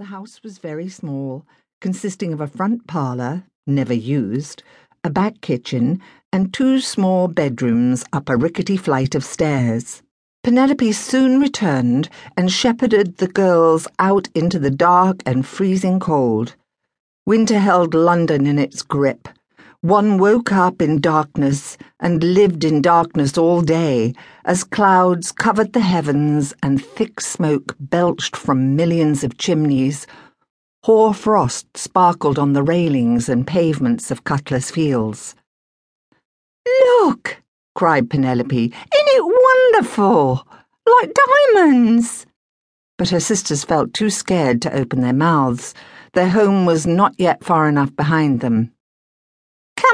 The house was very small, consisting of a front parlour, never used, a back kitchen, and two small bedrooms up a rickety flight of stairs. Penelope soon returned and shepherded the girls out into the dark and freezing cold. Winter held London in its grip. One woke up in darkness and lived in darkness all day as clouds covered the heavens and thick smoke belched from millions of chimneys. Hoar frost sparkled on the railings and pavements of Cutler's Fields. Look, cried Penelope, isn't it wonderful? Like diamonds. But her sisters felt too scared to open their mouths. Their home was not yet far enough behind them.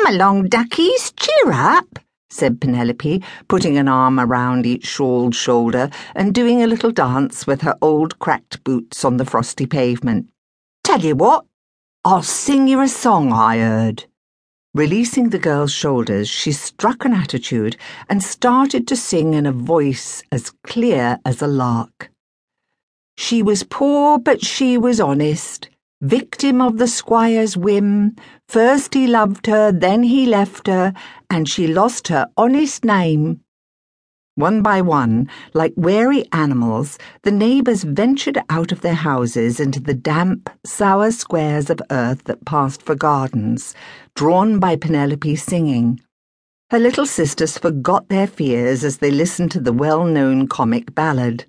Come along, duckies, cheer up, said Penelope, putting an arm around each shawled shoulder and doing a little dance with her old cracked boots on the frosty pavement. Tell you what, I'll sing you a song I heard. Releasing the girl's shoulders, she struck an attitude and started to sing in a voice as clear as a lark. She was poor, but she was honest. Victim of the squire's whim, first he loved her, then he left her, and she lost her honest name. One by one, like wary animals, the neighbours ventured out of their houses into the damp, sour squares of earth that passed for gardens, drawn by Penelope's singing. Her little sisters forgot their fears as they listened to the well known comic ballad.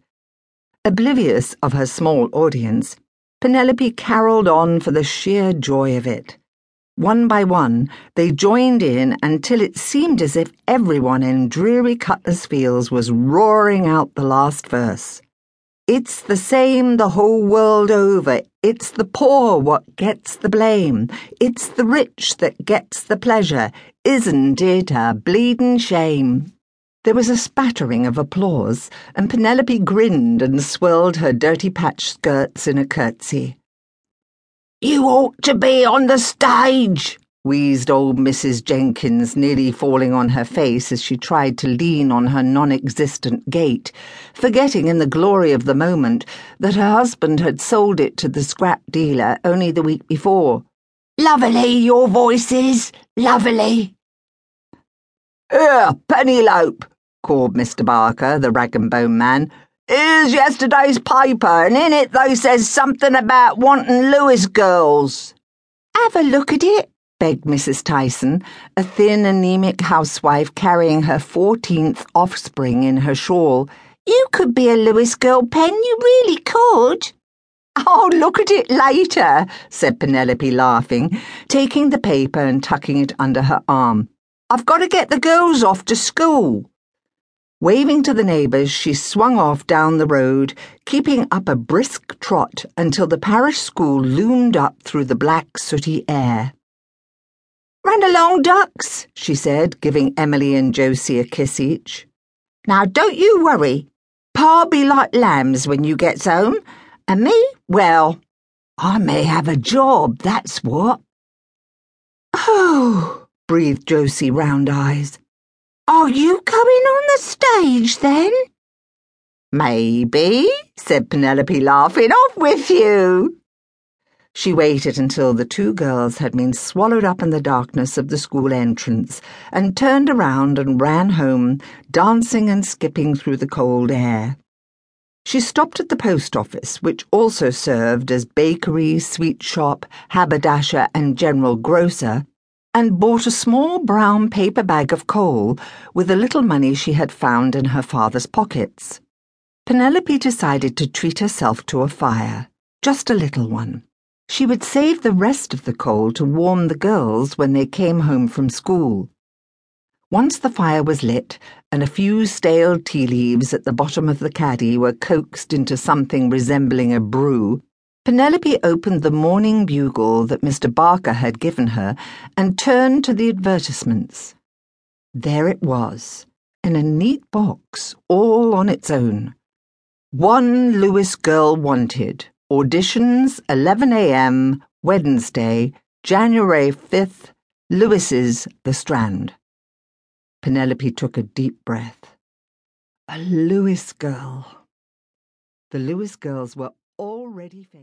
Oblivious of her small audience, Penelope caroled on for the sheer joy of it. One by one, they joined in until it seemed as if everyone in dreary Cutler's Fields was roaring out the last verse. It's the same the whole world over. It's the poor what gets the blame. It's the rich that gets the pleasure. Isn't it a bleedin' shame? There was a spattering of applause, and Penelope grinned and swirled her dirty patched skirts in a curtsy. You ought to be on the stage, wheezed old Mrs. Jenkins, nearly falling on her face as she tried to lean on her non existent gate, forgetting in the glory of the moment that her husband had sold it to the scrap dealer only the week before. Lovely, your voices, lovely. Here, Pennylope, called Mr. Barker, the rag and bone man. Here's yesterday's paper, and in it they says something about wanting Lewis girls. Have a look at it, begged Mrs. Tyson, a thin, anemic housewife carrying her fourteenth offspring in her shawl. You could be a Lewis girl, Pen, you really could. I'll look at it later, said Penelope, laughing, taking the paper and tucking it under her arm. I've got to get the girls off to school. Waving to the neighbours, she swung off down the road, keeping up a brisk trot until the parish school loomed up through the black, sooty air. Run along, ducks, she said, giving Emily and Josie a kiss each. Now don't you worry. Pa'll be like lambs when you gets home, and me, well, I may have a job, that's what. Oh, breathed Josie, round eyes. Are you coming on the stage then? Maybe, said Penelope, laughing. Off with you. She waited until the two girls had been swallowed up in the darkness of the school entrance and turned around and ran home, dancing and skipping through the cold air. She stopped at the post office, which also served as bakery, sweet shop, haberdasher, and general grocer and bought a small brown paper bag of coal with the little money she had found in her father's pockets. Penelope decided to treat herself to a fire, just a little one. She would save the rest of the coal to warm the girls when they came home from school. Once the fire was lit and a few stale tea leaves at the bottom of the caddy were coaxed into something resembling a brew, Penelope opened the morning bugle that Mr. Barker had given her and turned to the advertisements. There it was, in a neat box, all on its own. One Lewis girl wanted. Auditions 11 a.m. Wednesday, January 5th. Lewis's The Strand. Penelope took a deep breath. A Lewis girl. The Lewis girls were already famous.